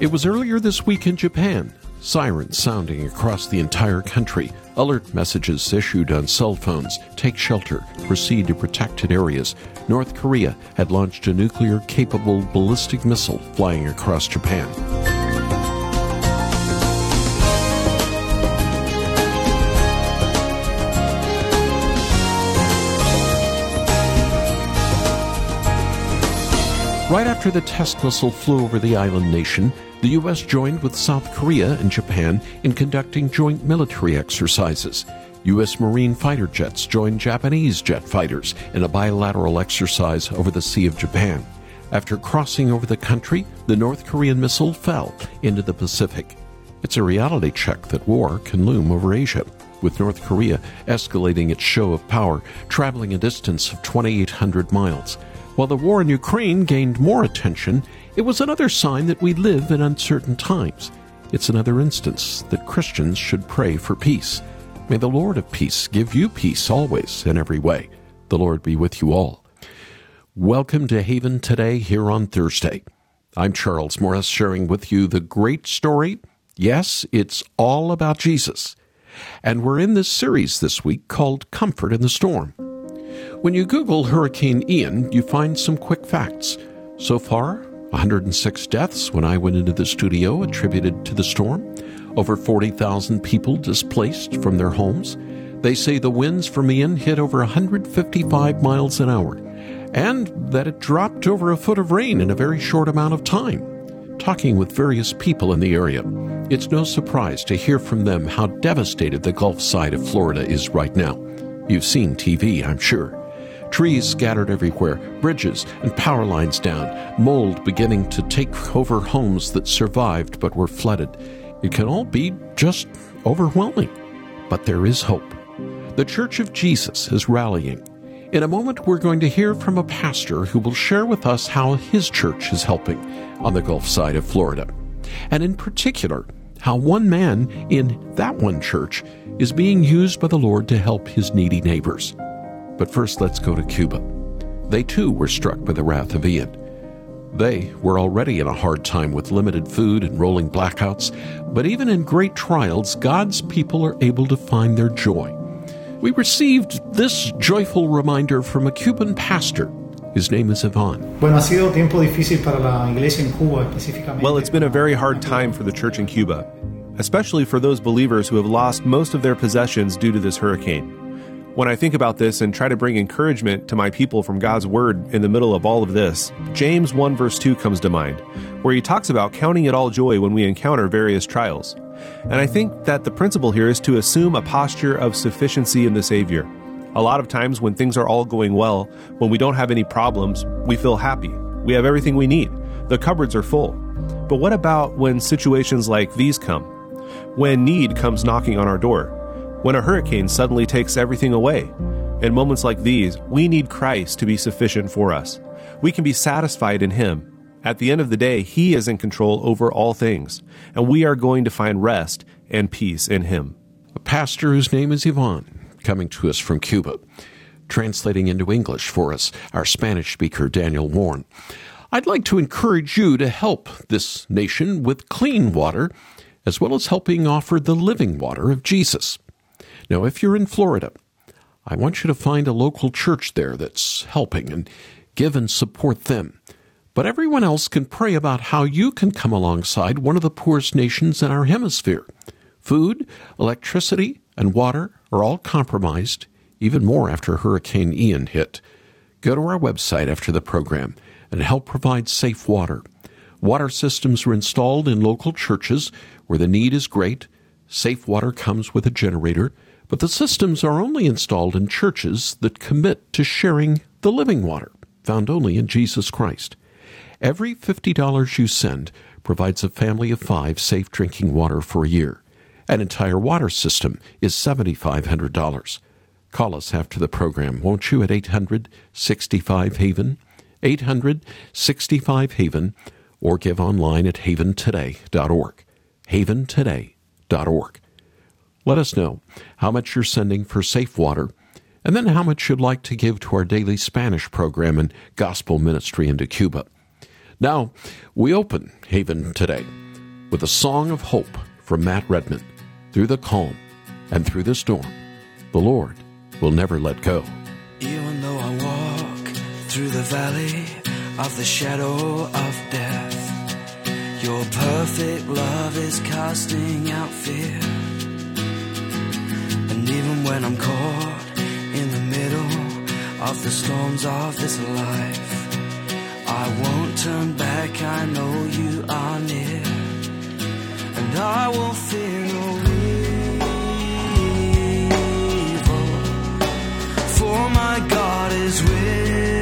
It was earlier this week in Japan. Sirens sounding across the entire country. Alert messages issued on cell phones. Take shelter. Proceed to protected areas. North Korea had launched a nuclear capable ballistic missile flying across Japan. Right after the test missile flew over the island nation, the U.S. joined with South Korea and Japan in conducting joint military exercises. U.S. Marine fighter jets joined Japanese jet fighters in a bilateral exercise over the Sea of Japan. After crossing over the country, the North Korean missile fell into the Pacific. It's a reality check that war can loom over Asia, with North Korea escalating its show of power, traveling a distance of 2,800 miles. While the war in Ukraine gained more attention, it was another sign that we live in uncertain times. It's another instance that Christians should pray for peace. May the Lord of peace give you peace always in every way. The Lord be with you all. Welcome to Haven today here on Thursday. I'm Charles Morris sharing with you the great story. Yes, it's all about Jesus. And we're in this series this week called Comfort in the Storm. When you Google Hurricane Ian, you find some quick facts. So far, 106 deaths when I went into the studio attributed to the storm, over 40,000 people displaced from their homes. They say the winds from Ian hit over 155 miles an hour, and that it dropped over a foot of rain in a very short amount of time. Talking with various people in the area, it's no surprise to hear from them how devastated the Gulf side of Florida is right now. You've seen TV, I'm sure. Trees scattered everywhere, bridges and power lines down, mold beginning to take over homes that survived but were flooded. It can all be just overwhelming. But there is hope. The Church of Jesus is rallying. In a moment, we're going to hear from a pastor who will share with us how his church is helping on the Gulf side of Florida. And in particular, how one man in that one church is being used by the Lord to help his needy neighbors. But first, let's go to Cuba. They too were struck by the wrath of Ian. They were already in a hard time with limited food and rolling blackouts, but even in great trials, God's people are able to find their joy. We received this joyful reminder from a Cuban pastor. His name is Ivan. Well, it's been a very hard time for the church in Cuba, especially for those believers who have lost most of their possessions due to this hurricane. When I think about this and try to bring encouragement to my people from God's Word in the middle of all of this, James 1 verse 2 comes to mind, where he talks about counting it all joy when we encounter various trials. And I think that the principle here is to assume a posture of sufficiency in the Savior. A lot of times when things are all going well, when we don't have any problems, we feel happy. We have everything we need. The cupboards are full. But what about when situations like these come? When need comes knocking on our door? When a hurricane suddenly takes everything away. In moments like these, we need Christ to be sufficient for us. We can be satisfied in Him. At the end of the day, He is in control over all things, and we are going to find rest and peace in Him. A pastor whose name is Ivan, coming to us from Cuba, translating into English for us, our Spanish speaker, Daniel Warren. I'd like to encourage you to help this nation with clean water, as well as helping offer the living water of Jesus. Now, if you're in Florida, I want you to find a local church there that's helping and give and support them. But everyone else can pray about how you can come alongside one of the poorest nations in our hemisphere. Food, electricity, and water are all compromised, even more after Hurricane Ian hit. Go to our website after the program and help provide safe water. Water systems are installed in local churches where the need is great. Safe water comes with a generator but the systems are only installed in churches that commit to sharing the living water found only in Jesus Christ. Every $50 you send provides a family of five safe drinking water for a year. An entire water system is $7,500. Call us after the program, won't you, at 800 65 Haven, 800 65 Haven, or give online at haventoday.org. Haventoday.org. Let us know how much you're sending for safe water, and then how much you'd like to give to our daily Spanish program and gospel ministry into Cuba. Now, we open Haven today with a song of hope from Matt Redman. Through the calm and through the storm, the Lord will never let go. Even though I walk through the valley of the shadow of death, your perfect love is casting out fear. When I'm caught in the middle of the storms of this life, I won't turn back, I know you are near. And I will fear no evil, for my God is with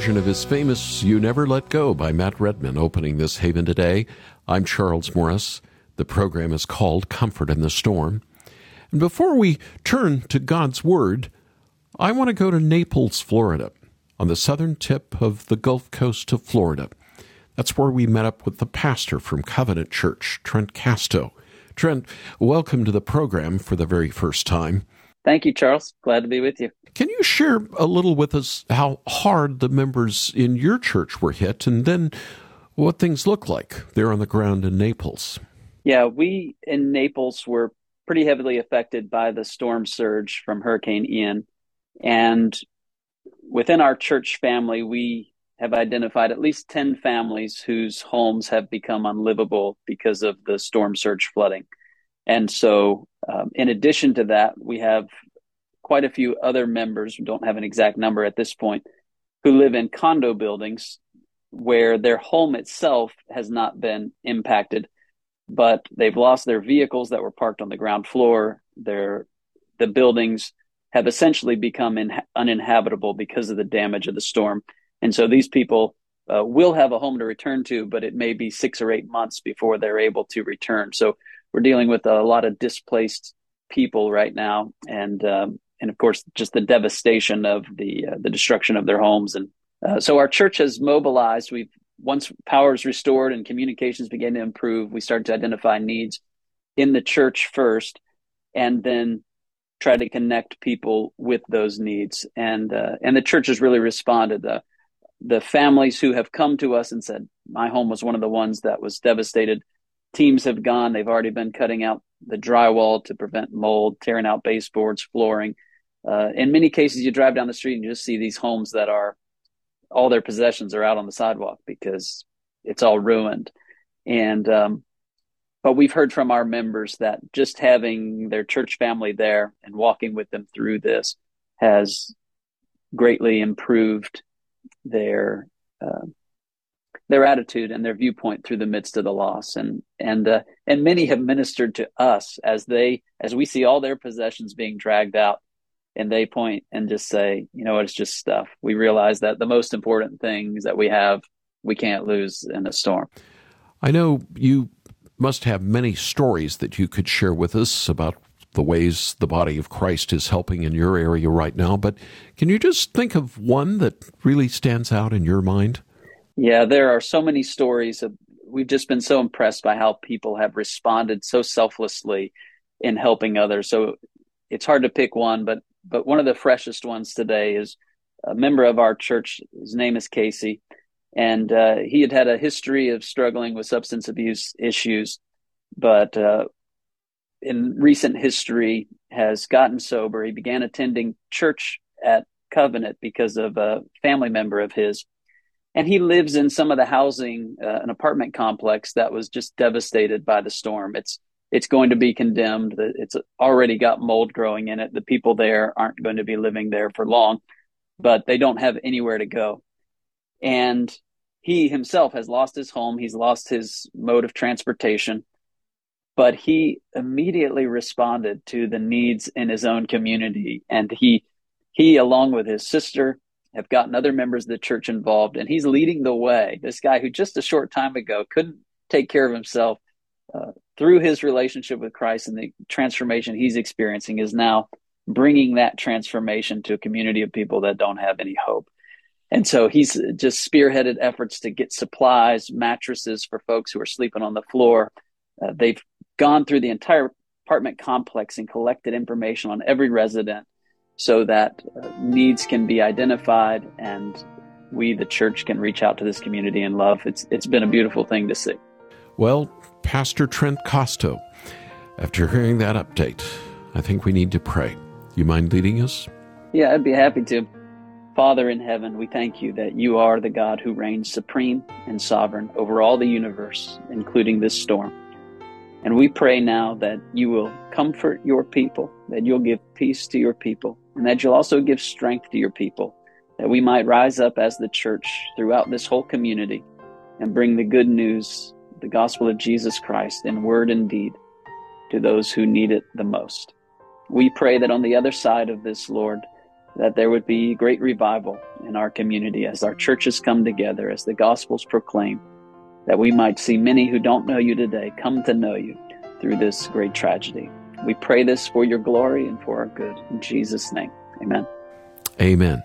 version of his famous You Never Let Go by Matt Redman opening this Haven today. I'm Charles Morris. The program is called Comfort in the Storm. And before we turn to God's Word, I want to go to Naples, Florida, on the southern tip of the Gulf Coast of Florida. That's where we met up with the pastor from Covenant Church, Trent Casto. Trent, welcome to the program for the very first time. Thank you, Charles. Glad to be with you. Can you share a little with us how hard the members in your church were hit and then what things look like there on the ground in Naples? Yeah, we in Naples were pretty heavily affected by the storm surge from Hurricane Ian. And within our church family, we have identified at least 10 families whose homes have become unlivable because of the storm surge flooding. And so Um, in addition to that, we have quite a few other members, we don't have an exact number at this point, who live in condo buildings where their home itself has not been impacted, but they've lost their vehicles that were parked on the ground floor. Their the buildings have essentially become in, uninhabitable because of the damage of the storm, and so these people uh, will have a home to return to, but it may be six or eight months before they're able to return. So we're dealing with a lot of displaced people right now, and um, and of course just the devastation of the uh, the destruction of their homes. And uh, so our church has mobilized. We've once power is restored and communications begin to improve, we started to identify needs in the church first, and then try to connect people with those needs. And uh, and the church has really responded. The the families who have come to us and said, "My home was one of the ones that was devastated." teams have gone. They've already been cutting out the drywall to prevent mold, tearing out baseboards, flooring. Uh, in many cases, you drive down the street and you just see these homes that are all their possessions are out on the sidewalk because it's all ruined. And um, but we've heard from our members that just having their church family there and walking with them through this has greatly improved their uh, their attitude and their viewpoint through the midst of the loss and and uh, and many have ministered to us as they as we see all their possessions being dragged out and they point and just say you know it's just stuff we realize that the most important things that we have we can't lose in a storm i know you must have many stories that you could share with us about the ways the body of Christ is helping in your area right now, but can you just think of one that really stands out in your mind? Yeah, there are so many stories of we've just been so impressed by how people have responded so selflessly in helping others. So it's hard to pick one, but but one of the freshest ones today is a member of our church. His name is Casey, and uh, he had had a history of struggling with substance abuse issues, but uh, in recent history has gotten sober. He began attending church at Covenant because of a family member of his and he lives in some of the housing, uh, an apartment complex that was just devastated by the storm. It's it's going to be condemned. It's already got mold growing in it. The people there aren't going to be living there for long, but they don't have anywhere to go. And he himself has lost his home. He's lost his mode of transportation, but he immediately responded to the needs in his own community. And he, he, along with his sister, have gotten other members of the church involved, and he's leading the way. This guy who just a short time ago couldn't take care of himself uh, through his relationship with Christ and the transformation he's experiencing is now bringing that transformation to a community of people that don't have any hope. And so he's just spearheaded efforts to get supplies, mattresses for folks who are sleeping on the floor. Uh, they've gone through the entire apartment complex and collected information on every resident so that uh, needs can be identified and we, the church, can reach out to this community in love. It's, it's been a beautiful thing to see. Well, Pastor Trent Casto, after hearing that update, I think we need to pray. You mind leading us? Yeah, I'd be happy to. Father in heaven, we thank you that you are the God who reigns supreme and sovereign over all the universe, including this storm. And we pray now that you will comfort your people, that you'll give peace to your people, and that you'll also give strength to your people, that we might rise up as the church throughout this whole community and bring the good news, the gospel of Jesus Christ in word and deed to those who need it the most. We pray that on the other side of this, Lord, that there would be great revival in our community as our churches come together, as the gospel's proclaimed, that we might see many who don't know you today come to know you through this great tragedy. We pray this for your glory and for our good. In Jesus' name, amen. Amen.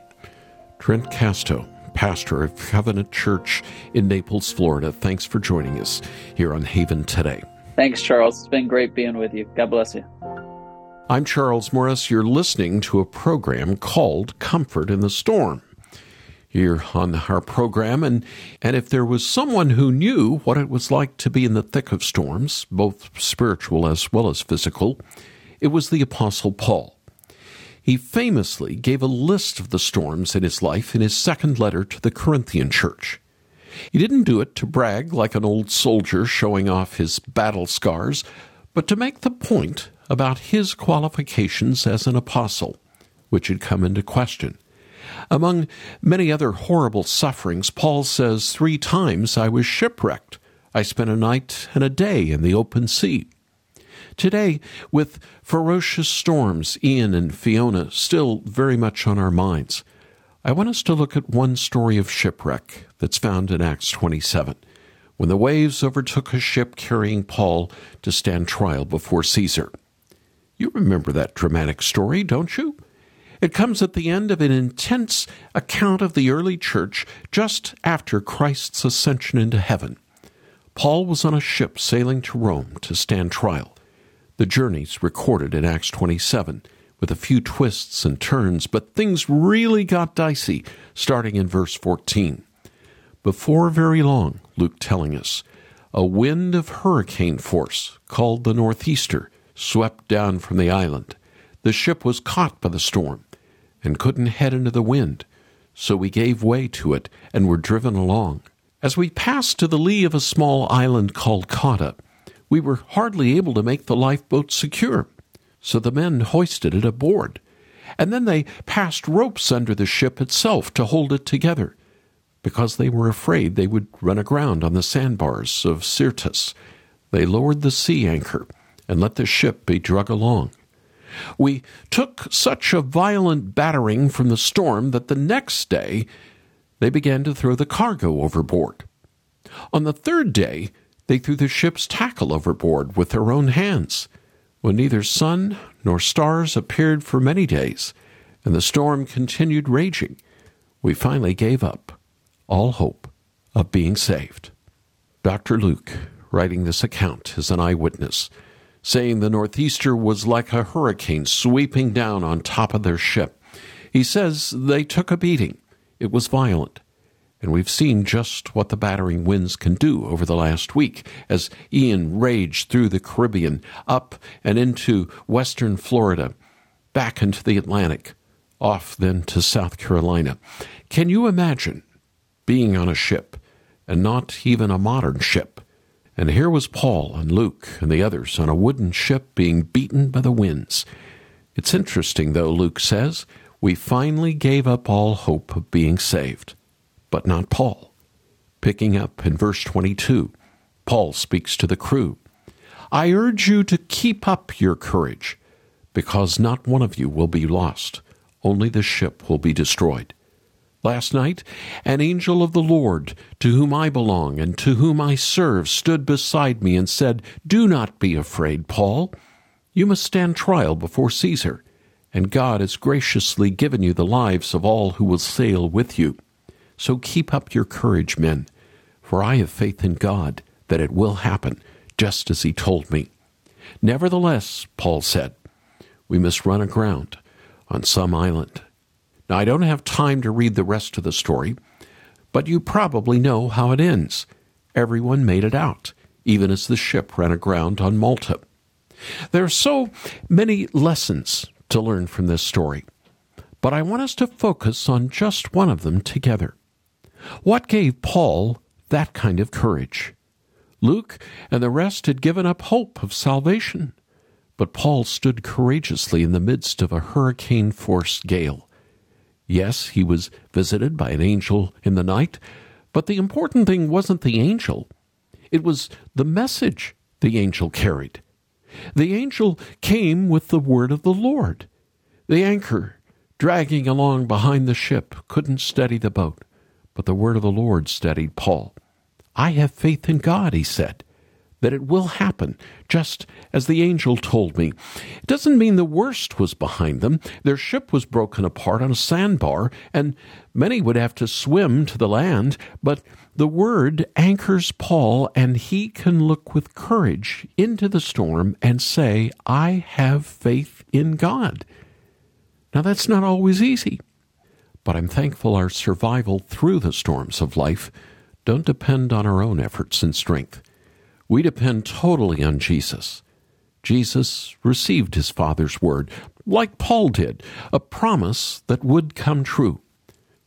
Trent Casto, pastor of Covenant Church in Naples, Florida, thanks for joining us here on Haven today. Thanks, Charles. It's been great being with you. God bless you. I'm Charles Morris. You're listening to a program called Comfort in the Storm here on our program. And, and if there was someone who knew what it was like to be in the thick of storms, both spiritual as well as physical, it was the Apostle Paul. He famously gave a list of the storms in his life in his second letter to the Corinthian church. He didn't do it to brag like an old soldier showing off his battle scars, but to make the point about his qualifications as an apostle, which had come into question. Among many other horrible sufferings, Paul says, Three times I was shipwrecked. I spent a night and a day in the open sea. Today, with ferocious storms, Ian and Fiona still very much on our minds, I want us to look at one story of shipwreck that's found in Acts 27, when the waves overtook a ship carrying Paul to stand trial before Caesar. You remember that dramatic story, don't you? It comes at the end of an intense account of the early church just after Christ's ascension into heaven. Paul was on a ship sailing to Rome to stand trial. The journey's recorded in Acts 27 with a few twists and turns, but things really got dicey starting in verse 14. Before very long, Luke telling us, a wind of hurricane force called the Northeaster swept down from the island. The ship was caught by the storm and couldn't head into the wind, so we gave way to it and were driven along. As we passed to the lee of a small island called Cauda, we were hardly able to make the lifeboat secure, so the men hoisted it aboard. And then they passed ropes under the ship itself to hold it together, because they were afraid they would run aground on the sandbars of Syrtis. They lowered the sea anchor and let the ship be drug along. We took such a violent battering from the storm that the next day they began to throw the cargo overboard. On the third day, they threw the ship's tackle overboard with their own hands. When neither sun nor stars appeared for many days, and the storm continued raging, we finally gave up all hope of being saved. Dr. Luke, writing this account, is an eyewitness, saying the Northeaster was like a hurricane sweeping down on top of their ship. He says they took a beating. It was violent. And we've seen just what the battering winds can do over the last week as Ian raged through the Caribbean, up and into western Florida, back into the Atlantic, off then to South Carolina. Can you imagine being on a ship, and not even a modern ship? And here was Paul and Luke and the others on a wooden ship being beaten by the winds. It's interesting, though, Luke says, we finally gave up all hope of being saved but not Paul. Picking up in verse 22, Paul speaks to the crew I urge you to keep up your courage, because not one of you will be lost, only the ship will be destroyed. Last night, an angel of the Lord, to whom I belong and to whom I serve, stood beside me and said, Do not be afraid, Paul. You must stand trial before Caesar, and God has graciously given you the lives of all who will sail with you. So keep up your courage, men, for I have faith in God that it will happen, just as he told me. Nevertheless, Paul said, we must run aground on some island. Now, I don't have time to read the rest of the story, but you probably know how it ends. Everyone made it out, even as the ship ran aground on Malta. There are so many lessons to learn from this story, but I want us to focus on just one of them together. What gave Paul that kind of courage? Luke and the rest had given up hope of salvation, but Paul stood courageously in the midst of a hurricane force gale. Yes, he was visited by an angel in the night, but the important thing wasn't the angel. It was the message the angel carried. The angel came with the word of the Lord. The anchor, dragging along behind the ship, couldn't steady the boat. But the word of the Lord steadied Paul. I have faith in God, he said, that it will happen, just as the angel told me. It doesn't mean the worst was behind them. Their ship was broken apart on a sandbar, and many would have to swim to the land, but the word anchors Paul, and he can look with courage into the storm and say, I have faith in God. Now, that's not always easy but I'm thankful our survival through the storms of life don't depend on our own efforts and strength. We depend totally on Jesus. Jesus received his Father's word, like Paul did, a promise that would come true,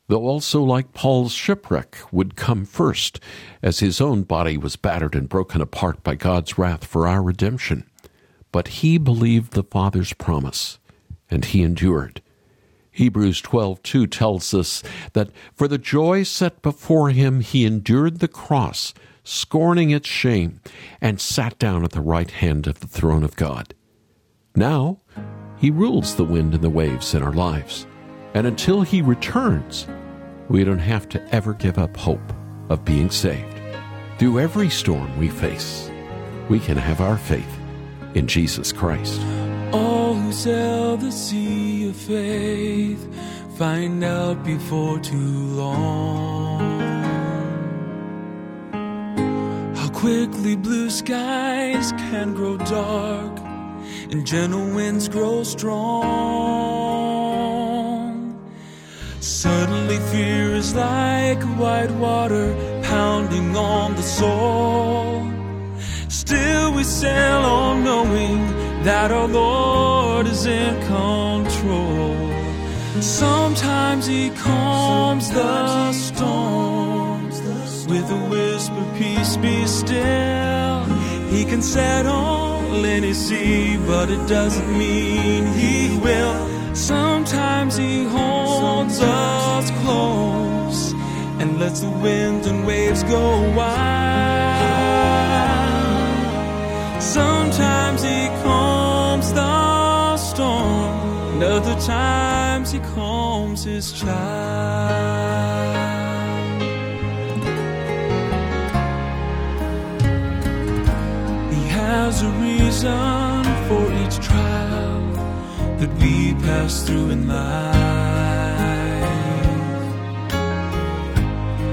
though also like Paul's shipwreck would come first, as his own body was battered and broken apart by God's wrath for our redemption. but he believed the Father's promise, and he endured. Hebrews 12:2 tells us that for the joy set before him he endured the cross, scorning its shame, and sat down at the right hand of the throne of God. Now, he rules the wind and the waves in our lives, and until he returns, we don't have to ever give up hope of being saved. Through every storm we face, we can have our faith in Jesus Christ. All who sail the sea of faith find out before too long how quickly blue skies can grow dark and gentle winds grow strong. Suddenly, fear is like white water pounding on the soul. Still, we sail on knowing that our Lord is in control. Sometimes He calms the storm with a whisper, Peace be still. He can settle any sea, but it doesn't mean He will. Sometimes He holds us close and lets the winds and waves go wild. Sometimes he calms and other times he calms his child. He has a reason for each trial that we pass through in life.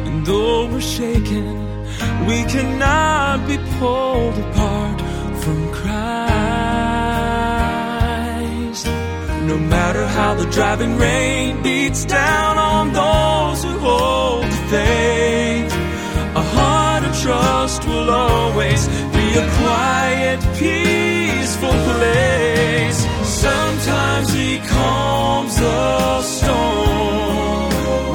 And though we're shaken, we cannot be pulled apart No matter how the driving rain beats down on those who hold to faith, a heart of trust will always be a quiet, peaceful place. Sometimes he calms the storm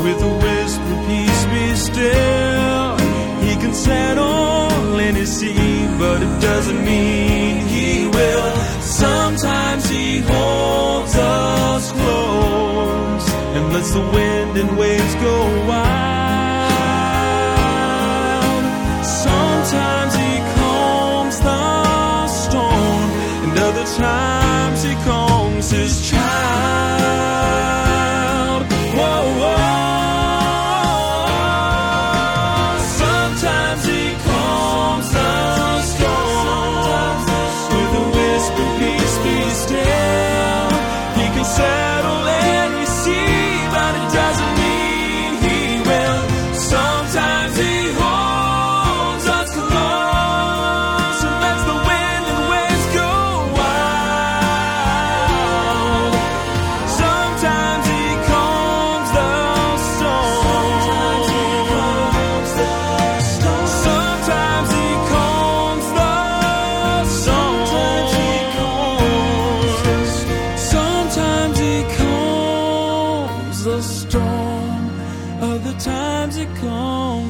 with a whisper, peace be still. He can settle any sea, but it doesn't mean he will. Sometimes he holds us close and lets the wind and waves go wild. Sometimes he calms the storm, and other times he calms his child.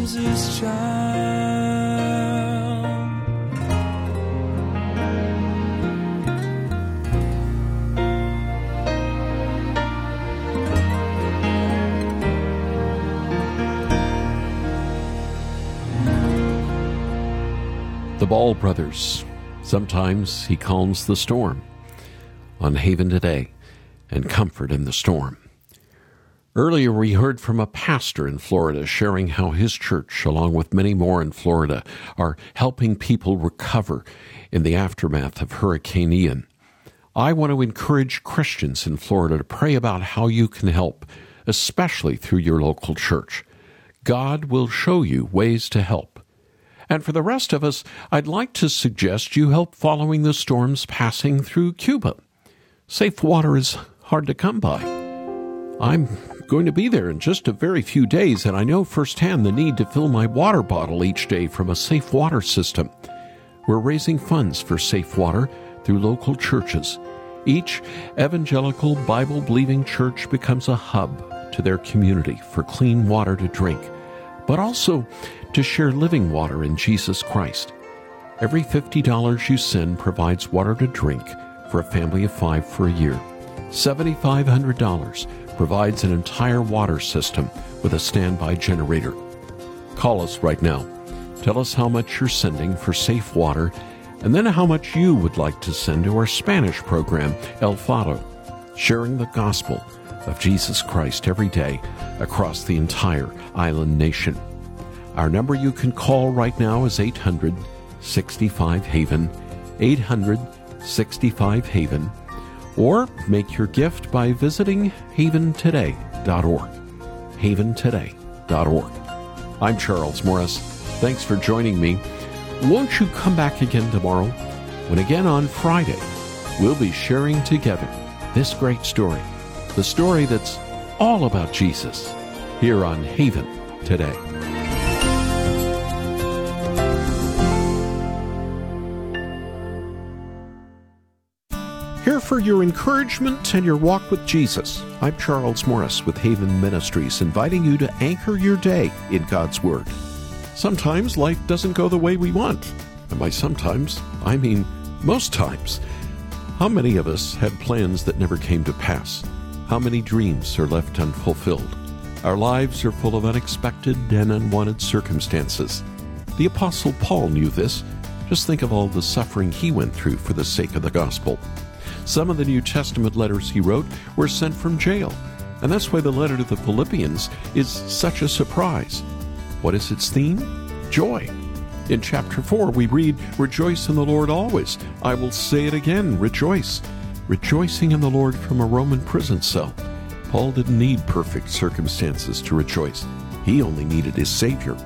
Calms his child. The Ball Brothers. Sometimes he calms the storm. On Haven today, and comfort in the storm. Earlier, we heard from a pastor in Florida sharing how his church, along with many more in Florida, are helping people recover in the aftermath of Hurricane Ian. I want to encourage Christians in Florida to pray about how you can help, especially through your local church. God will show you ways to help. And for the rest of us, I'd like to suggest you help following the storms passing through Cuba. Safe water is hard to come by. I'm going to be there in just a very few days, and I know firsthand the need to fill my water bottle each day from a safe water system. We're raising funds for safe water through local churches. Each evangelical Bible believing church becomes a hub to their community for clean water to drink, but also to share living water in Jesus Christ. Every $50 you send provides water to drink for a family of five for a year. $7,500 provides an entire water system with a standby generator. Call us right now. Tell us how much you're sending for safe water and then how much you would like to send to our Spanish program, El Fado, sharing the gospel of Jesus Christ every day across the entire island nation. Our number you can call right now is 800 65 Haven, 800 65 Haven, or make your gift by visiting haventoday.org. Haventoday.org. I'm Charles Morris. Thanks for joining me. Won't you come back again tomorrow? When again on Friday, we'll be sharing together this great story, the story that's all about Jesus, here on Haven today. For your encouragement and your walk with Jesus. I'm Charles Morris with Haven Ministries, inviting you to anchor your day in God's Word. Sometimes life doesn't go the way we want. And by sometimes, I mean most times. How many of us had plans that never came to pass? How many dreams are left unfulfilled? Our lives are full of unexpected and unwanted circumstances. The Apostle Paul knew this. Just think of all the suffering he went through for the sake of the gospel. Some of the New Testament letters he wrote were sent from jail, and that's why the letter to the Philippians is such a surprise. What is its theme? Joy. In chapter 4, we read, Rejoice in the Lord always. I will say it again, rejoice. Rejoicing in the Lord from a Roman prison cell. Paul didn't need perfect circumstances to rejoice, he only needed his Savior.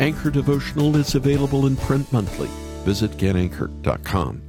Anchor Devotional is available in print monthly. Visit getanchor.com.